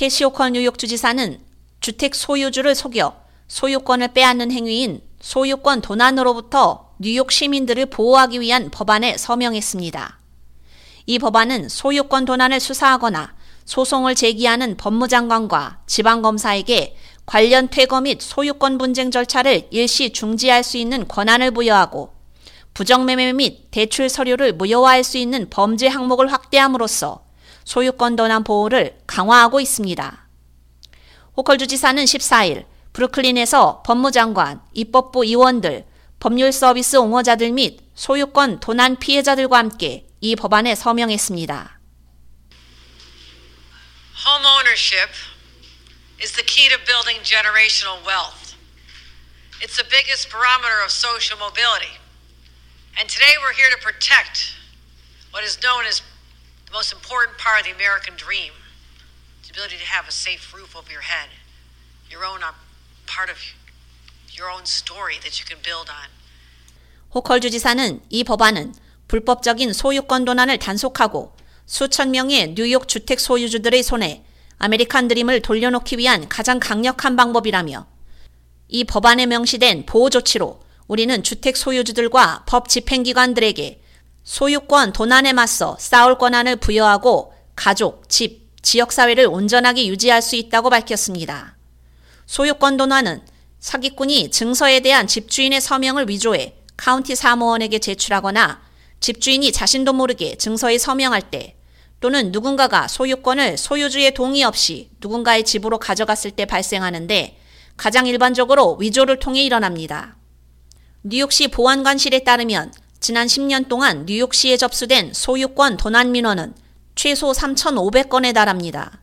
캐시오컬 뉴욕 주지사는 주택 소유주를 속여 소유권을 빼앗는 행위인 소유권 도난으로부터 뉴욕 시민들을 보호하기 위한 법안에 서명했습니다. 이 법안은 소유권 도난을 수사하거나 소송을 제기하는 법무장관과 지방검사에게 관련 퇴거 및 소유권 분쟁 절차를 일시 중지할 수 있는 권한을 부여하고 부정매매 및 대출 서류를 무효화할 수 있는 범죄 항목을 확대함으로써 소유권 도난 보호를 강화하고 있습니다. 호컬 주지사는 14일 브루클린에서 법무장관, 입법부 의원들, 법률 서비스 옹호자들 및 소유권 도난 피해자들과 함께 이 법안에 서명했습니다. Home ownership is the key to building generational wealth. It's the biggest barometer of social mobility. And today we're here to protect what is known as the most important part of the American dream the ability to have a safe roof over your head, your own uh, part of your own story that you can build on. 호컬 주지사는 이 법안은 불법적인 소유권 도난을 단속하고 수천 명의 뉴욕 주택 소유주들의 손에 아메리칸 드림을 돌려놓기 위한 가장 강력한 방법이라며 이 법안에 명시된 보호 조치로 우리는 주택 소유주들과 법 집행기관들에게 소유권 도난에 맞서 싸울 권한을 부여하고 가족, 집, 지역사회를 온전하게 유지할 수 있다고 밝혔습니다. 소유권 도난은 사기꾼이 증서에 대한 집주인의 서명을 위조해 카운티 사무원에게 제출하거나 집주인이 자신도 모르게 증서에 서명할 때 또는 누군가가 소유권을 소유주의 동의 없이 누군가의 집으로 가져갔을 때 발생하는데 가장 일반적으로 위조를 통해 일어납니다. 뉴욕시 보안관실에 따르면 지난 10년 동안 뉴욕시에 접수된 소유권 도난 민원은 최소 3,500건에 달합니다.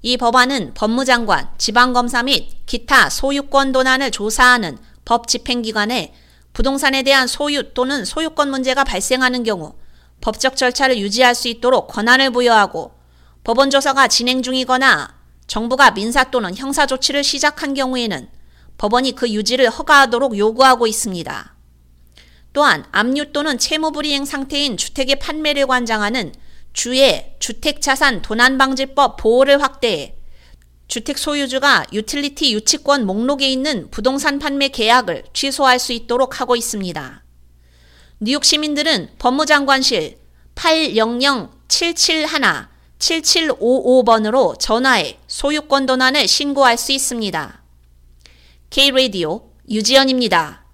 이 법안은 법무장관, 지방검사 및 기타 소유권 도난을 조사하는 법 집행기관에 부동산에 대한 소유 또는 소유권 문제가 발생하는 경우 법적 절차를 유지할 수 있도록 권한을 부여하고 법원 조사가 진행 중이거나 정부가 민사 또는 형사 조치를 시작한 경우에는 법원이 그 유지를 허가하도록 요구하고 있습니다. 또한 압류 또는 채무불이행 상태인 주택의 판매를 관장하는 주의 주택자산 도난방지법 보호를 확대해 주택 소유주가 유틸리티 유치권 목록에 있는 부동산 판매 계약을 취소할 수 있도록 하고 있습니다. 뉴욕 시민들은 법무장관실 800-771-7755번으로 전화해 소유권 도난을 신고할 수 있습니다. K-Radio 유지연입니다.